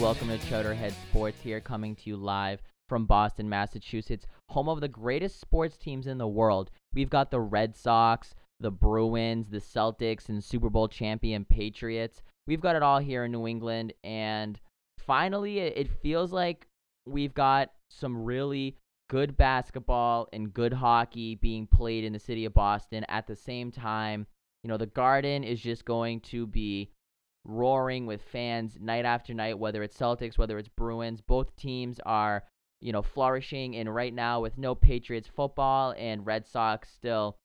Welcome to Chowderhead Sports here, coming to you live from Boston, Massachusetts, home of the greatest sports teams in the world. We've got the Red Sox, the Bruins, the Celtics, and Super Bowl champion Patriots. We've got it all here in New England, and finally, it feels like we've got some really good basketball and good hockey being played in the city of Boston at the same time. You know, the Garden is just going to be roaring with fans night after night, whether it's Celtics, whether it's Bruins. Both teams are, you know, flourishing. And right now, with no Patriots football and Red Sox still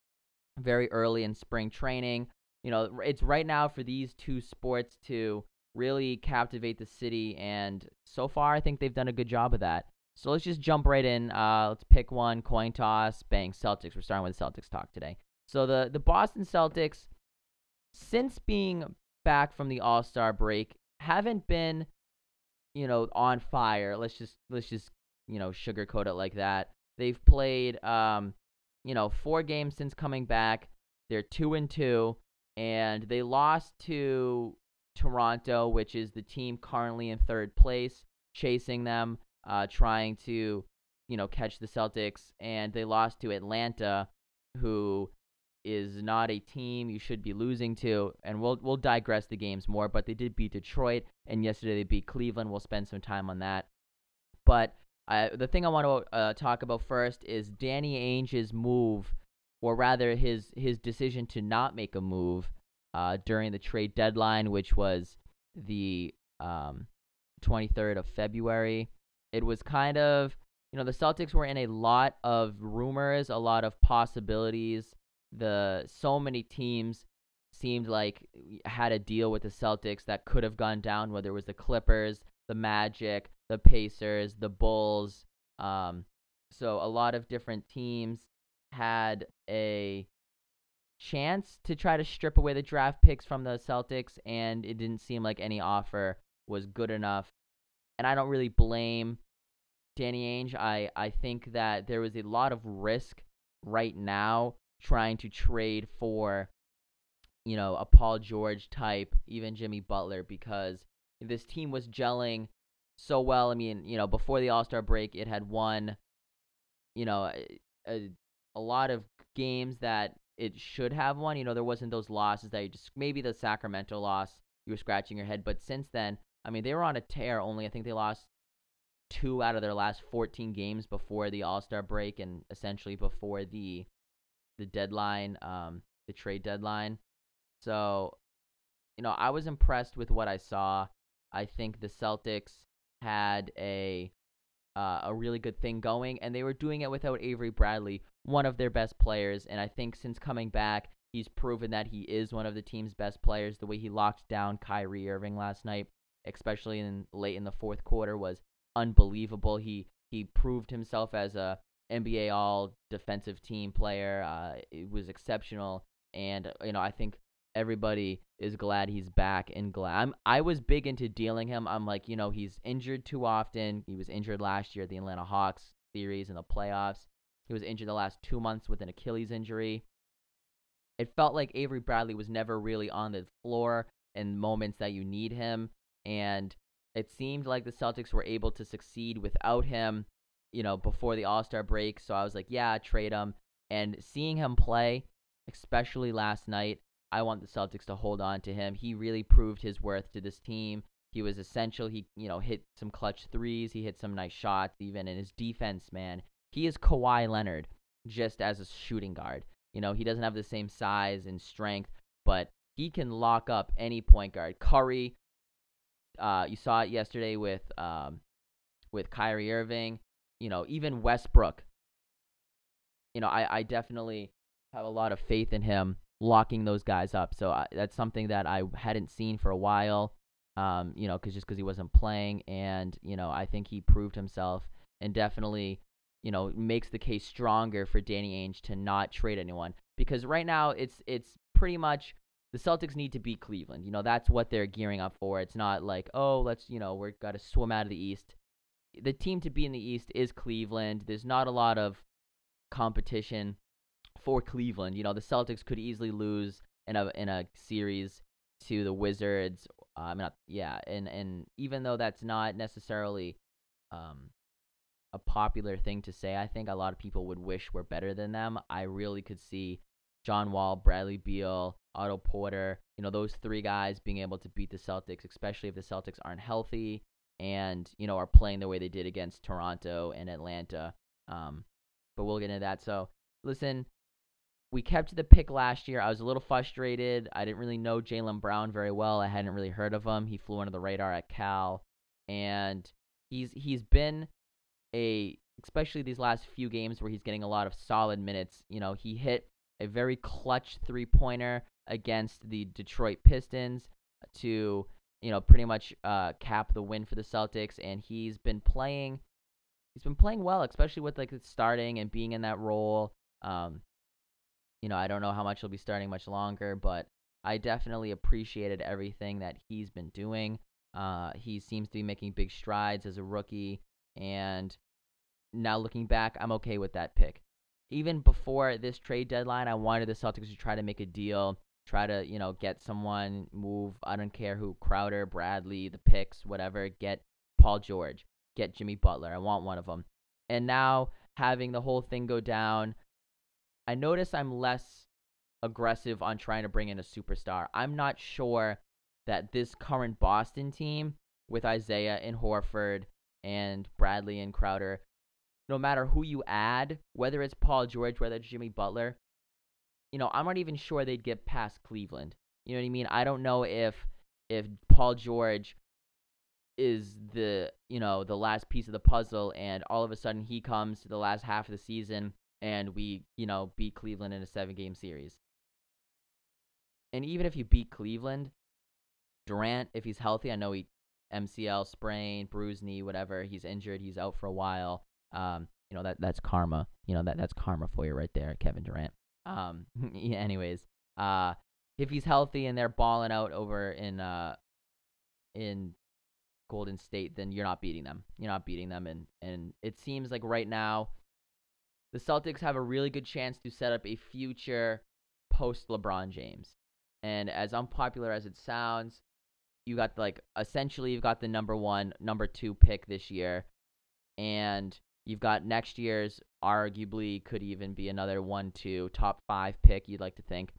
very early in spring training, you know, it's right now for these two sports to really captivate the city. And so far, I think they've done a good job of that. So let's just jump right in. Uh, let's pick one coin toss. Bang, Celtics. We're starting with Celtics talk today. So the the Boston Celtics, since being back from the All Star break, haven't been, you know, on fire. Let's just let's just you know sugarcoat it like that. They've played, um, you know, four games since coming back. They're two and two, and they lost to Toronto, which is the team currently in third place, chasing them uh, trying to, you know, catch the Celtics, and they lost to Atlanta, who is not a team you should be losing to. And we'll we'll digress the games more, but they did beat Detroit, and yesterday they beat Cleveland. We'll spend some time on that. But the thing I want to uh, talk about first is Danny Ainge's move, or rather his his decision to not make a move uh, during the trade deadline, which was the um, 23rd of February it was kind of, you know, the Celtics were in a lot of rumors, a lot of possibilities. The so many teams seemed like had a deal with the Celtics that could have gone down, whether it was the Clippers, the Magic, the Pacers, the Bulls. Um, so a lot of different teams had a chance to try to strip away the draft picks from the Celtics, and it didn't seem like any offer was good enough. And I don't really blame Danny Ainge. I, I think that there was a lot of risk right now trying to trade for, you know, a Paul George type, even Jimmy Butler, because this team was gelling so well. I mean, you know, before the All Star break, it had won, you know, a, a lot of games that it should have won. You know, there wasn't those losses that you just maybe the Sacramento loss you were scratching your head, but since then, I mean, they were on a tear. Only I think they lost two out of their last 14 games before the All Star break and essentially before the the deadline, um, the trade deadline. So, you know, I was impressed with what I saw. I think the Celtics had a uh, a really good thing going, and they were doing it without Avery Bradley, one of their best players. And I think since coming back, he's proven that he is one of the team's best players. The way he locked down Kyrie Irving last night, especially in late in the fourth quarter, was unbelievable. He he proved himself as a NBA All Defensive Team player. Uh, it was exceptional, and you know I think everybody is glad he's back and glad. I'm, I was big into dealing him. I'm like, you know, he's injured too often. He was injured last year at the Atlanta Hawks series in the playoffs. He was injured the last two months with an Achilles injury. It felt like Avery Bradley was never really on the floor in moments that you need him. And it seemed like the Celtics were able to succeed without him, you know, before the All Star break. So I was like, yeah, trade him. And seeing him play, especially last night, I want the Celtics to hold on to him. He really proved his worth to this team. He was essential. He, you know, hit some clutch threes. He hit some nice shots, even in his defense, man. He is Kawhi Leonard just as a shooting guard. You know, he doesn't have the same size and strength, but he can lock up any point guard. Curry, uh, you saw it yesterday with um, with Kyrie Irving. You know, even Westbrook. You know, I, I definitely have a lot of faith in him locking those guys up. So I, that's something that I hadn't seen for a while. Um, you know, cause just because he wasn't playing, and you know, I think he proved himself, and definitely, you know, makes the case stronger for Danny Ainge to not trade anyone. Because right now, it's it's pretty much the Celtics need to beat Cleveland. You know, that's what they're gearing up for. It's not like, oh, let's, you know, we're got to swim out of the East. The team to be in the East is Cleveland. There's not a lot of competition for Cleveland. You know, the Celtics could easily lose in a in a series to the Wizards Uh, not yeah, and and even though that's not necessarily um, a popular thing to say, I think a lot of people would wish we're better than them. I really could see John Wall, Bradley Beal, Otto Porter, you know, those three guys being able to beat the Celtics, especially if the Celtics aren't healthy and, you know, are playing the way they did against Toronto and Atlanta. Um, but we'll get into that. So, listen, we kept the pick last year. I was a little frustrated. I didn't really know Jaylen Brown very well. I hadn't really heard of him. He flew under the radar at Cal, and he's he's been a especially these last few games where he's getting a lot of solid minutes. You know, he hit a very clutch three pointer against the Detroit Pistons to you know pretty much uh, cap the win for the Celtics, and he's been playing. He's been playing well, especially with like starting and being in that role. Um, you know, I don't know how much he'll be starting much longer, but I definitely appreciated everything that he's been doing. Uh, he seems to be making big strides as a rookie, and now looking back, I'm okay with that pick. Even before this trade deadline, I wanted the Celtics to try to make a deal, try to, you know, get someone, move, I don't care who, Crowder, Bradley, the picks, whatever, get Paul George, get Jimmy Butler. I want one of them. And now having the whole thing go down, I notice I'm less aggressive on trying to bring in a superstar. I'm not sure that this current Boston team with Isaiah and Horford and Bradley and Crowder, no matter who you add, whether it's Paul George, whether it's Jimmy Butler, you know, I'm not even sure they'd get past Cleveland. You know what I mean? I don't know if if Paul George is the you know the last piece of the puzzle and all of a sudden he comes to the last half of the season and we, you know, beat Cleveland in a seven game series. And even if you beat Cleveland, Durant, if he's healthy, I know he MCL sprain, bruised knee, whatever, he's injured, he's out for a while. Um, you know, that that's karma. You know, that that's karma for you right there, Kevin Durant. Um, yeah, anyways, uh if he's healthy and they're balling out over in uh in Golden State, then you're not beating them. You're not beating them and and it seems like right now the Celtics have a really good chance to set up a future post LeBron James. And as unpopular as it sounds, you got like essentially you've got the number one, number two pick this year, and you've got next year's arguably could even be another one, two, top five pick. You'd like to think.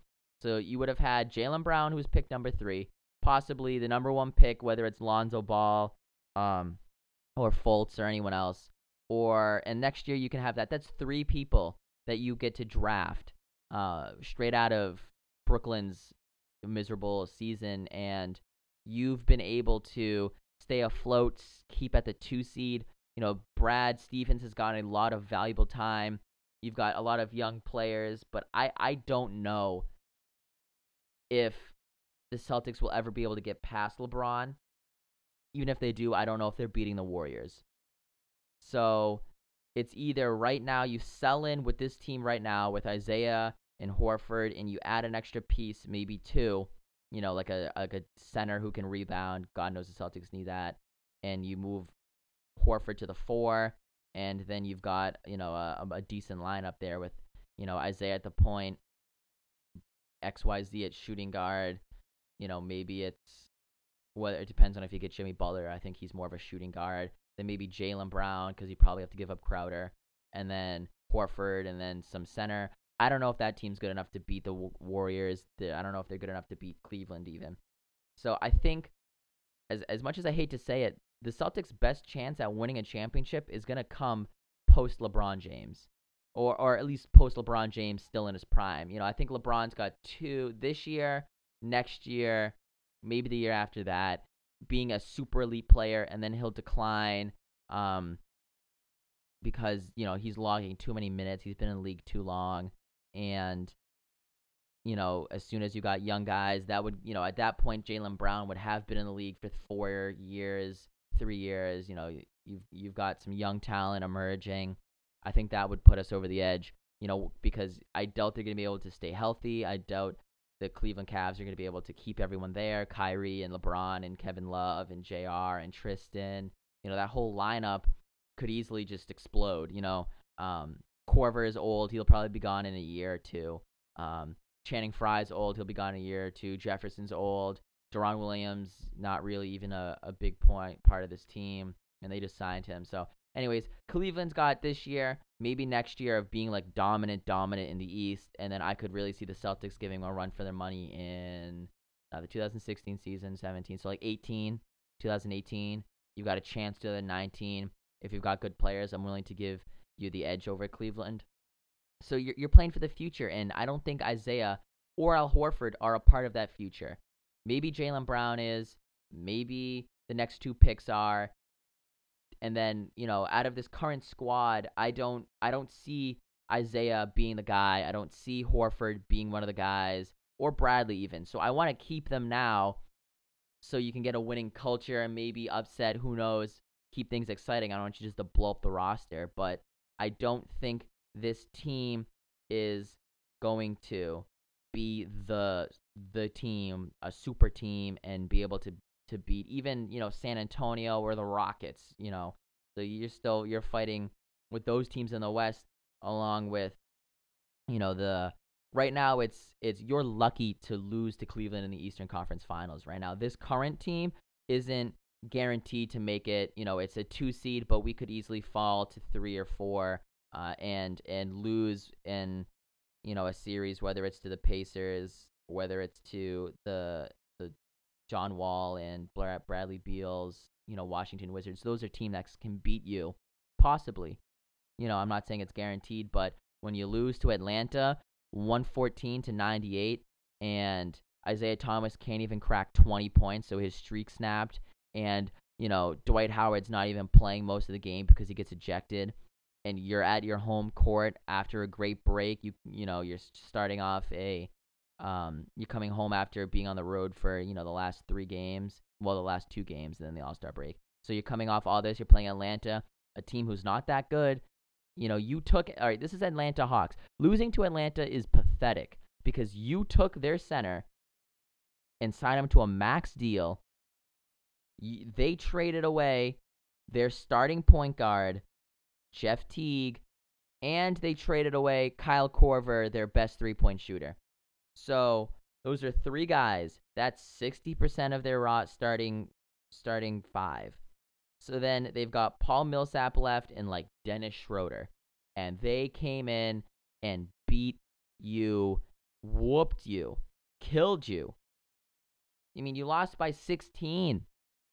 So you would have had Jaylen Brown, who was picked number three, possibly the number one pick, whether it's Lonzo Ball, um, or Fultz or anyone else or and next year you can have that. That's three people that you get to draft uh, straight out of Brooklyn's miserable season, and you've been able to stay afloat, keep at the two seed. You know, Brad Stevens has gotten a lot of valuable time. You've got a lot of young players, but I, I don't know if the Celtics will ever be able to get past LeBron. Even if they do, I don't know if they're beating the Warriors. So it's either right now you sell in with this team right now with Isaiah and Horford, and you add an extra piece, maybe two, you know, like a like a center who can rebound. God knows the Celtics need that, and you move Horford to the four, and then you've got you know a, a decent lineup there with you know Isaiah at the point, X Y Z at shooting guard. You know maybe it's whether it depends on if you get Jimmy Butler. I think he's more of a shooting guard then maybe Jaylen Brown because you probably have to give up Crowder, and then Horford, and then some center. I don't know if that team's good enough to beat the Warriors. I don't know if they're good enough to beat Cleveland even. So I think, as as much as I hate to say it, the Celtics' best chance at winning a championship is gonna come post LeBron James, or or at least post LeBron James still in his prime. You know, I think LeBron's got two this year, next year, maybe the year after that, being a super elite player and then he'll decline um because you know he's logging too many minutes he's been in the league too long and you know as soon as you got young guys that would you know at that point Jaylen Brown would have been in the league for 4 years 3 years you know you've you've got some young talent emerging I think that would put us over the edge you know because I doubt they're going to be able to stay healthy I doubt the Cleveland Cavs are going to be able to keep everyone there. Kyrie and LeBron and Kevin Love and JR and Tristan. You know, that whole lineup could easily just explode. You know, um, Korver is old. He'll probably be gone in a year or two. Um, Channing Frye's old. He'll be gone in a year or two. Jefferson's old. Deron Williams, not really even a, a big point part of this team, and they just signed him. So, anyways, Cleveland's got this year, maybe next year of being like dominant, dominant in the East, and then I could really see the Celtics giving a run for their money in uh, the 2016 season, 17. So like 18, 2018, you've got a chance to the 19. If you've got good players, I'm willing to give you the edge over Cleveland. So you're you're playing for the future, and I don't think Isaiah or Al Horford are a part of that future. Maybe Jaylen Brown is. Maybe the next two picks are. And then you know, out of this current squad, I don't I don't see Isaiah being the guy. I don't see Horford being one of the guys, or Bradley even. So I want to keep them now, so you can get a winning culture and maybe upset. Who knows? Keep things exciting. I don't want you just to blow up the roster, but I don't think this team is going to be the the team, a super team, and be able to to beat even you know San Antonio or the Rockets. You know, so you're still you're fighting with those teams in the West, along with you know the right now it's it's you're lucky to lose to Cleveland in the Eastern Conference Finals right now. This current team isn't guaranteed to make it. You know, it's a two seed, but we could easily fall to three or four uh, and and lose in you know a series, whether it's to the Pacers, whether it's to the the John Wall and Bradley Beal's, you know, Washington Wizards. Those are teams that can beat you, possibly. You know, I'm not saying it's guaranteed, but when you lose to Atlanta, 114 to 98, and Isaiah Thomas can't even crack 20 points, so his streak snapped, and you know Dwight Howard's not even playing most of the game because he gets ejected and you're at your home court after a great break. You you know you're starting off a um you're coming home after being on the road for you know the last three games, well the last two games, and then the All Star break. So you're coming off all this. You're playing Atlanta, a team who's not that good. You know you took all right. This is Atlanta Hawks. Losing to Atlanta is pathetic because you took their center and signed him to a max deal. They traded away their starting point guard Jeff Teague, and they traded away Kyle Korver, their best three point shooter. So those are three guys. That's 60% of their rot starting starting five. So then they've got Paul Millsap left and like Dennis Schroeder. And they came in and beat you, whooped you, killed you. I mean, you lost by 16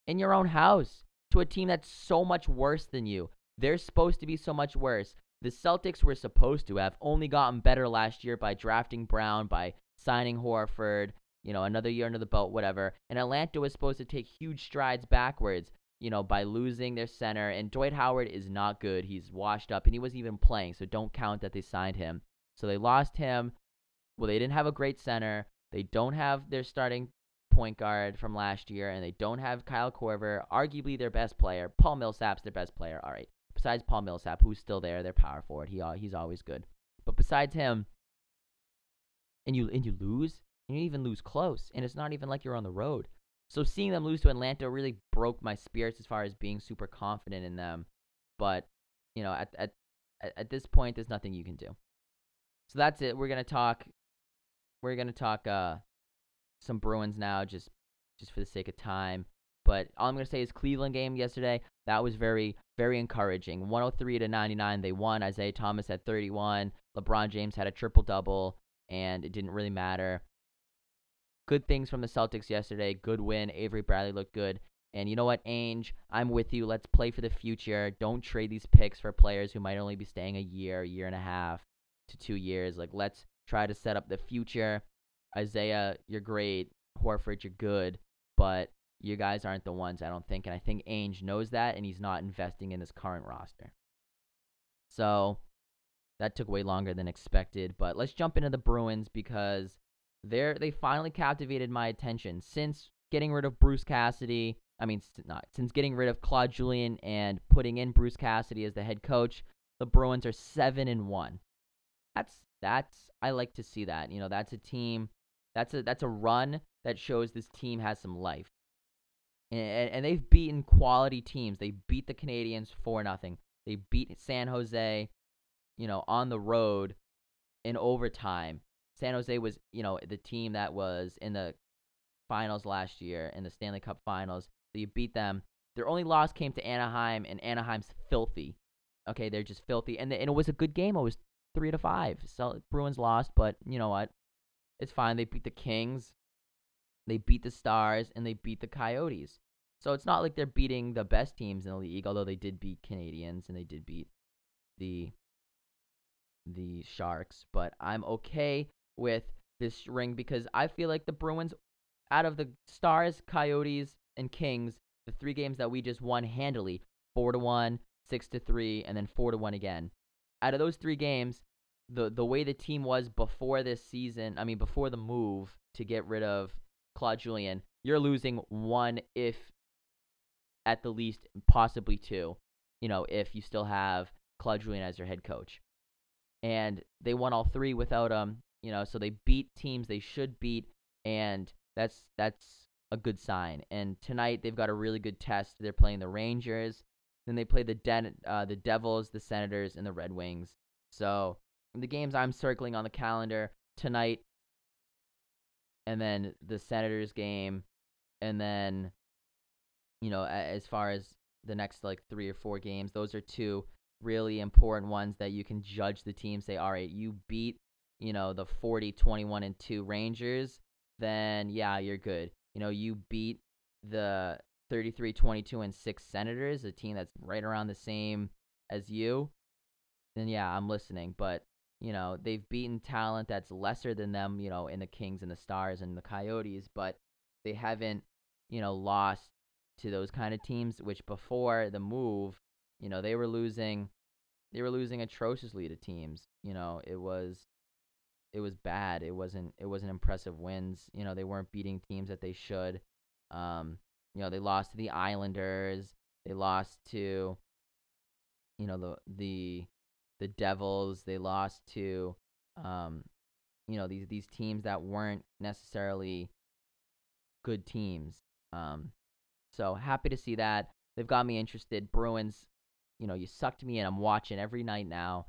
in your own house to a team that's so much worse than you. They're supposed to be so much worse. The Celtics were supposed to have only gotten better last year by drafting Brown, by signing Horford, you know, another year under the belt, whatever. And Atlanta was supposed to take huge strides backwards, you know, by losing their center. And Dwight Howard is not good. He's washed up, and he wasn't even playing, so don't count that they signed him. So they lost him. Well, they didn't have a great center. They don't have their starting point guard from last year, and they don't have Kyle Korver, arguably their best player. Paul Millsap's their best player. All right besides Paul Millsap, who's still there, their power forward. He he's always good. But besides him, and you and you lose, and you even lose close, and it's not even like you're on the road. So seeing them lose to Atlanta really broke my spirits as far as being super confident in them. But you know, at at at this point, there's nothing you can do. So that's it. We're gonna talk. We're gonna talk uh some Bruins now, just just for the sake of time. But all I'm gonna say is Cleveland game yesterday. That was very very encouraging. 103 to 99, they won. Isaiah Thomas had 31. LeBron James had a triple double, and it didn't really matter. Good things from the Celtics yesterday. Good win. Avery Bradley looked good. And you know what, Ainge, I'm with you. Let's play for the future. Don't trade these picks for players who might only be staying a year, year and a half to two years. Like, let's try to set up the future. Isaiah, you're great. Horford, you're good. But you guys aren't the ones, I don't think. And I think Ainge knows that, and he's not investing in his current roster. So that took way longer than expected. But let's jump into the Bruins because they're they finally captivated my attention since getting rid of Bruce Cassidy. I mean, not since getting rid of Claude Julien and putting in Bruce Cassidy as the head coach. The Bruins are seven and one. That's that's I like to see that. You know, that's a team. That's a that's a run that shows this team has some life and, and they've beaten quality teams. They beat the Canadiens for nothing. They beat San Jose, you know, on the road in overtime. San Jose was, you know, the team that was in the finals last year in the Stanley Cup Finals. So you beat them. Their only loss came to Anaheim, and Anaheim's filthy. Okay, they're just filthy, and, the, and it was a good game. It was three to five. So Bruins lost, but you know what? It's fine. They beat the Kings, they beat the Stars, and they beat the Coyotes. So it's not like they're beating the best teams in the league, although they did beat Canadiens and they did beat the the Sharks. But I'm okay with this ring because I feel like the Bruins, out of the Stars, Coyotes, and Kings, the three games that we just won handily, four to one, six to three, and then four to one again. Out of those three games, the the way the team was before this season, I mean before the move to get rid of Claude Julien, you're losing one if at the least possibly two, you know, if you still have Claude Julien as your head coach. And they won all three without him, you know, so they beat teams they should beat and that's that's a good sign. And tonight they've got a really good test. They're playing the Rangers, then they play the Den- uh, the Devils, the Senators, and the Red Wings. So the games I'm circling on the calendar tonight, and then the Senators game, and then you know as far as the next like three or four games, those are two really important ones that you can judge the team. Say, all right, you beat you know the 40, 21, and two Rangers, then yeah, you're good. You know, you beat the 33, 22, and six Senators, a team that's right around the same as you. Then yeah, I'm listening. But you know, they've beaten talent that's lesser than them, you know, in the Kings and the Stars and the Coyotes, but they haven't, you know, lost to those kind of teams, which before the move, you know, they were losing they were losing atrociously to teams. You know, it was it was bad. It wasn't it wasn't impressive wins. You know, they weren't beating teams that they should. Um, you know, they lost to the Islanders. They lost to you know the the the Devils. They lost to, um, you know, these these teams that weren't necessarily good teams. Um, so happy to see that. They've got me interested. Bruins, you know, you sucked me in. I'm watching every night now.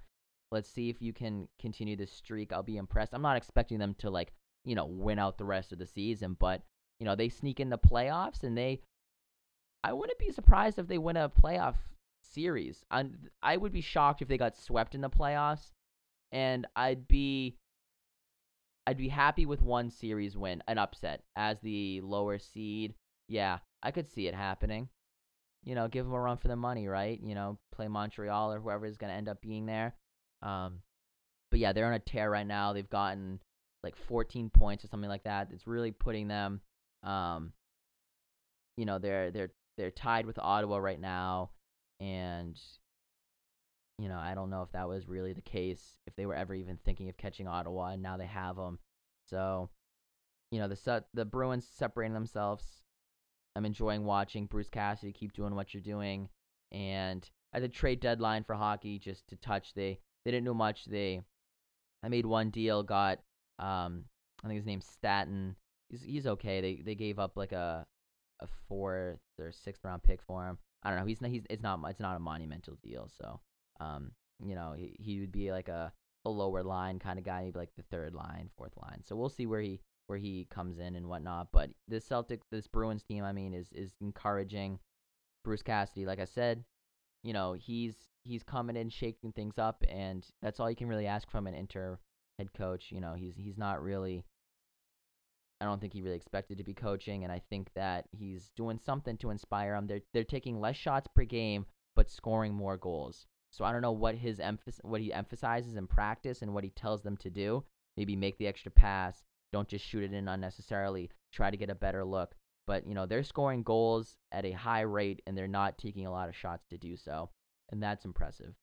Let's see if you can continue this streak. I'll be impressed. I'm not expecting them to like, you know, win out the rest of the season, but you know, they sneak in the playoffs and they I wouldn't be surprised if they win a playoff series. I I would be shocked if they got swept in the playoffs, and I'd be I'd be happy with one series win, an upset as the lower seed. Yeah, I could see it happening. You know, give them a run for the money, right? You know, play Montreal or whoever is going to end up being there. Um, but yeah, they're on a tear right now. They've gotten like 14 points or something like that. It's really putting them. Um, you know, they're they're they're tied with Ottawa right now and you know, I don't know if that was really the case, if they were ever even thinking of catching Ottawa, and now they have them. So, you know, the the Bruins separating themselves. I'm enjoying watching Bruce Cassidy keep doing what you're doing, and at the trade deadline for hockey, just to touch, they they didn't do much. They I made one deal, got um I think his name's Staten. He's he's okay. They they gave up like a a fourth or sixth round pick for him. I don't know. He's not, he's it's not it's not a monumental deal. So um you know he he would be like a a lower line kind of guy, maybe like the third line, fourth line. So we'll see where he where he comes in and whatnot. But this Celtic this Bruins team, I mean, is is encouraging. Bruce Cassidy, like I said, you know he's he's coming in shaking things up, and that's all you can really ask from an inter head coach. You know he's he's not really I don't think he really expected to be coaching, and I think that he's doing something to inspire him. They're they're taking less shots per game, but scoring more goals. So I don't know what his emphasis, what he emphasizes in practice, and what he tells them to do. Maybe make the extra pass. Don't just shoot it in unnecessarily. Try to get a better look. But you know they're scoring goals at a high rate, and they're not taking a lot of shots to do so, and that's impressive.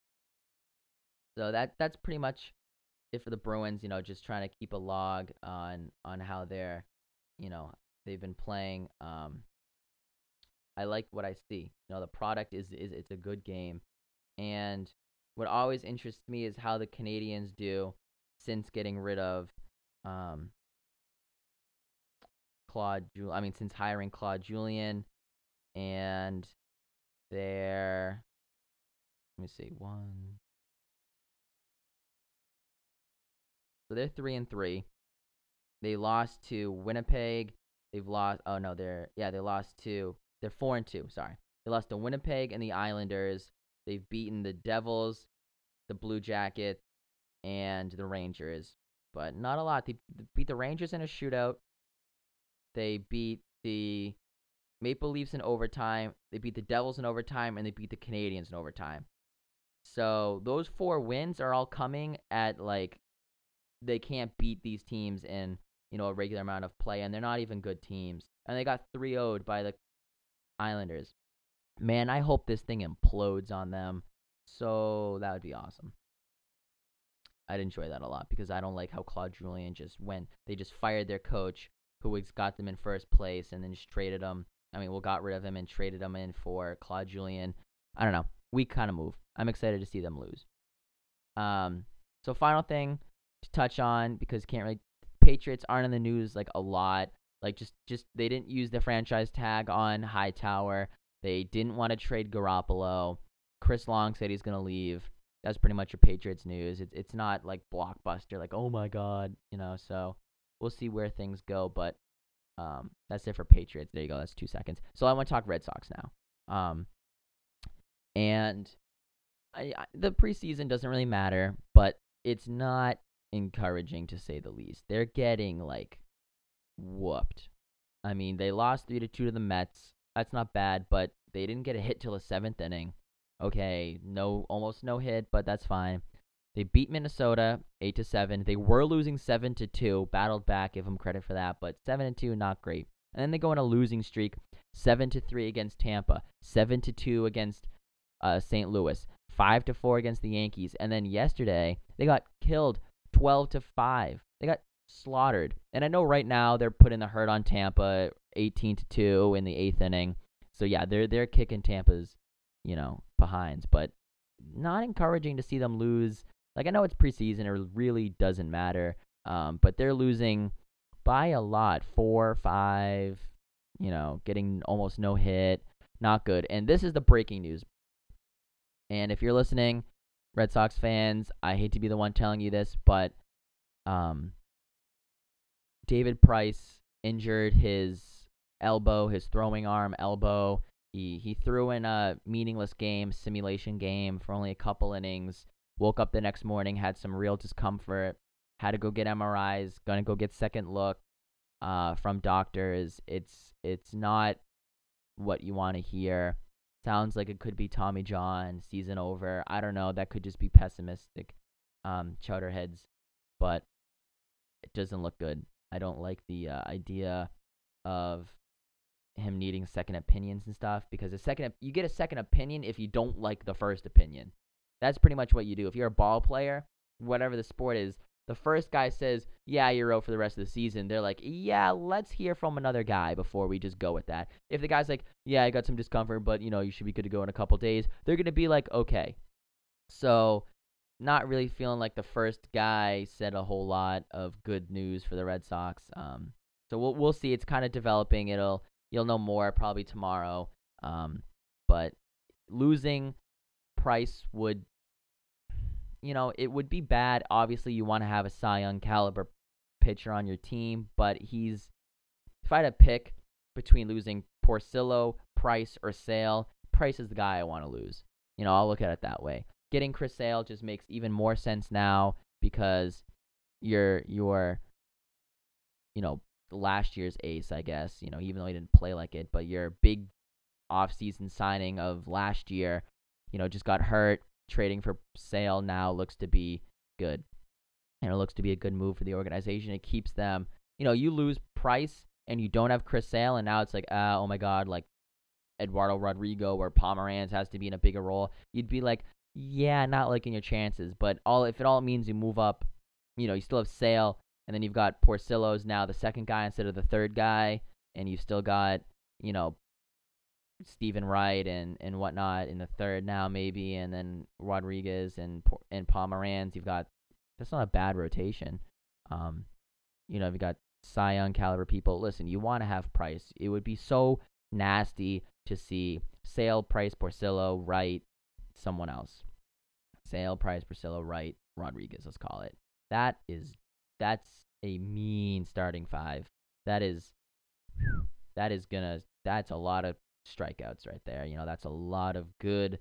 So that that's pretty much it for the Bruins, you know, just trying to keep a log on on how they're, you know, they've been playing. Um, I like what I see. You know, the product is is it's a good game, and what always interests me is how the Canadiens do since getting rid of um, Claude. Jul- I mean, since hiring Claude Julien, and they're let me see one So they're three and three. They lost to Winnipeg They've lost. Oh no, they're yeah they lost two. They're four and two. Sorry, they lost to Winnipeg and the Islanders. They've beaten the Devils, the Blue Jackets, and the Rangers, but not a lot. They beat the Rangers in a shootout. They beat the Maple Leafs in overtime. They beat the Devils in overtime, and they beat the Canadiens in overtime. So those four wins are all coming at like they can't beat these teams in you know a regular amount of play, and they're not even good teams. And they got 3 0 by the Islanders. Man, I hope this thing implodes on them. So that would be awesome. I'd enjoy that a lot because I don't like how Claude Julien just went. They just fired their coach, who got them in first place, and then just traded them. I mean, well, got rid of him and traded him in for Claude Julien. I don't know. We kind of move. I'm excited to see them lose. Um, so final thing to touch on because can't really Patriots aren't in the news like a lot. Like just just they didn't use the franchise tag on Hightower. They didn't want to trade Garoppolo. Chris Long said he's gonna leave. That's pretty much your Patriots news. It's it's not like blockbuster, like oh my god, you know. So we'll see where things go, but um, that's it for Patriots. There you go. That's two seconds. So I want to talk Red Sox now. Um, and I, I, the preseason doesn't really matter, but it's not encouraging to say the least. They're getting like whooped. I mean, they lost three to two to the Mets. That's not bad, but they didn't get a hit till the seventh inning. Okay, no, almost no hit, but that's fine. They beat Minnesota eight to seven. They were losing seven to two. Battled back, give them credit for that, but seven and two, not great. And then they go on a losing streak, seven to three against Tampa, seven to two against uh, St. Louis, five to four against the Yankees, and then yesterday they got killed 12 to 5. They got slaughtered. And I know right now they're putting the hurt on Tampa 18 to 2 in the 8th inning. So yeah, they're they're kicking Tampa's, you know, behinds, but not encouraging to see them lose. Like I know it's preseason, it really doesn't matter. Um, but they're losing by a lot, four, five, you know, getting almost no hit, not good. And this is the breaking news. And if you're listening, Red Sox fans, I hate to be the one telling you this, but um, David Price injured his elbow, his throwing arm elbow. He he threw in a meaningless game, simulation game for only a couple innings. Woke up the next morning, had some real discomfort. Had to go get MRIs. Gonna go get second look uh, from doctors. It's it's not what you want to hear. Sounds like it could be Tommy John, season over. I don't know. That could just be pessimistic um, chowderheads, but it doesn't look good. I don't like the uh, idea of him needing second opinions and stuff because a second you get a second opinion if you don't like the first opinion. That's pretty much what you do. If you're a ball player, whatever the sport is, the first guy says, "Yeah, you're out for the rest of the season." They're like, "Yeah, let's hear from another guy before we just go with that." If the guy's like, "Yeah, I got some discomfort, but you know, you should be good to go in a couple days," they're gonna be like, "Okay." So, not really feeling like the first guy said a whole lot of good news for the Red Sox. Um, so we'll we'll see. It's kind of developing. It'll you'll know more probably tomorrow. Um, but losing Price would you know, it would be bad. Obviously, you want to have a Cy Young caliber pitcher on your team, but he's if I had to pick between losing Porcello, Price, or Sale, Price is the guy I want to lose. You know, I'll look at it that way. Getting Chris Sale just makes even more sense now because you're you're you know last year's ace, I guess. You know, even though he didn't play like it, but your big off-season signing of last year, you know, just got hurt trading for Sale now looks to be good. And it looks to be a good move for the organization. It keeps them, you know, you lose Price and you don't have Chris Sale, and now it's like, uh, oh my God, like Eduardo Rodrigo or Pomeranz has to be in a bigger role. You'd be like, yeah, not liking your chances. But all if it all means you move up, you know, you still have Sale, and then you've got Porcello's now the second guy instead of the third guy, and you've still got, you know, Steven Wright and and whatnot in the third now maybe, and then Rodriguez and and Pomeranz. You've got that's not a bad rotation. Um, you know, you've got Young caliber people. Listen, you want to have Price. It would be so nasty to see Sale, Price, Porcello, Wright, someone else. Sale, Price, Porcello, Wright, Rodriguez. Let's call it. That is that's a mean starting five. That is that is gonna that's a lot of strikeouts right there. You know, that's a lot of good,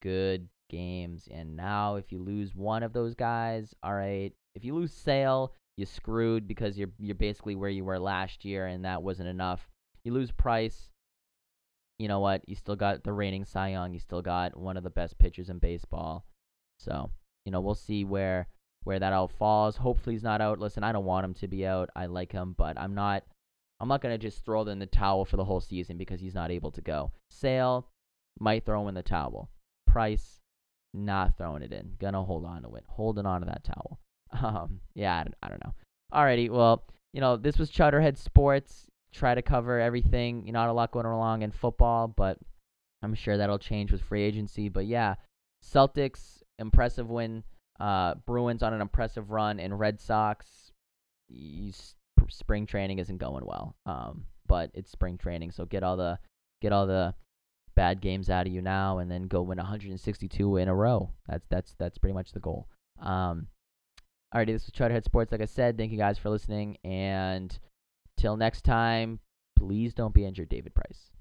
good games. And now if you lose one of those guys, all right. If you lose Sale, you screwed because you're you're basically where you were last year, and that wasn't enough. You lose Price. You know what? You still got the reigning Cy Young. You still got one of the best pitchers in baseball. So you know we'll see where where that all falls. Hopefully he's not out. Listen, I don't want him to be out. I like him, but I'm not I'm not gonna just throw them in the towel for the whole season because he's not able to go. Sale might throw him in the towel. Price not throwing it in. Gonna hold on to it. Holding on to that towel. Um, yeah, I don't, I don't know. Alrighty, well, you know, this was Chowderhead Sports. Try to cover everything. You know, not a lot going along in football, but I'm sure that'll change with free agency. But yeah, Celtics impressive win. Uh, Bruins on an impressive run, and Red Sox. Spring training isn't going well. Um, but it's spring training, so get all the get all the bad games out of you now, and then go win 162 in a row. That's that's that's pretty much the goal. Um, alrighty, this was Chowderhead Sports. Like I said, thank you guys for listening, and till next time, please don't be injured, David Price.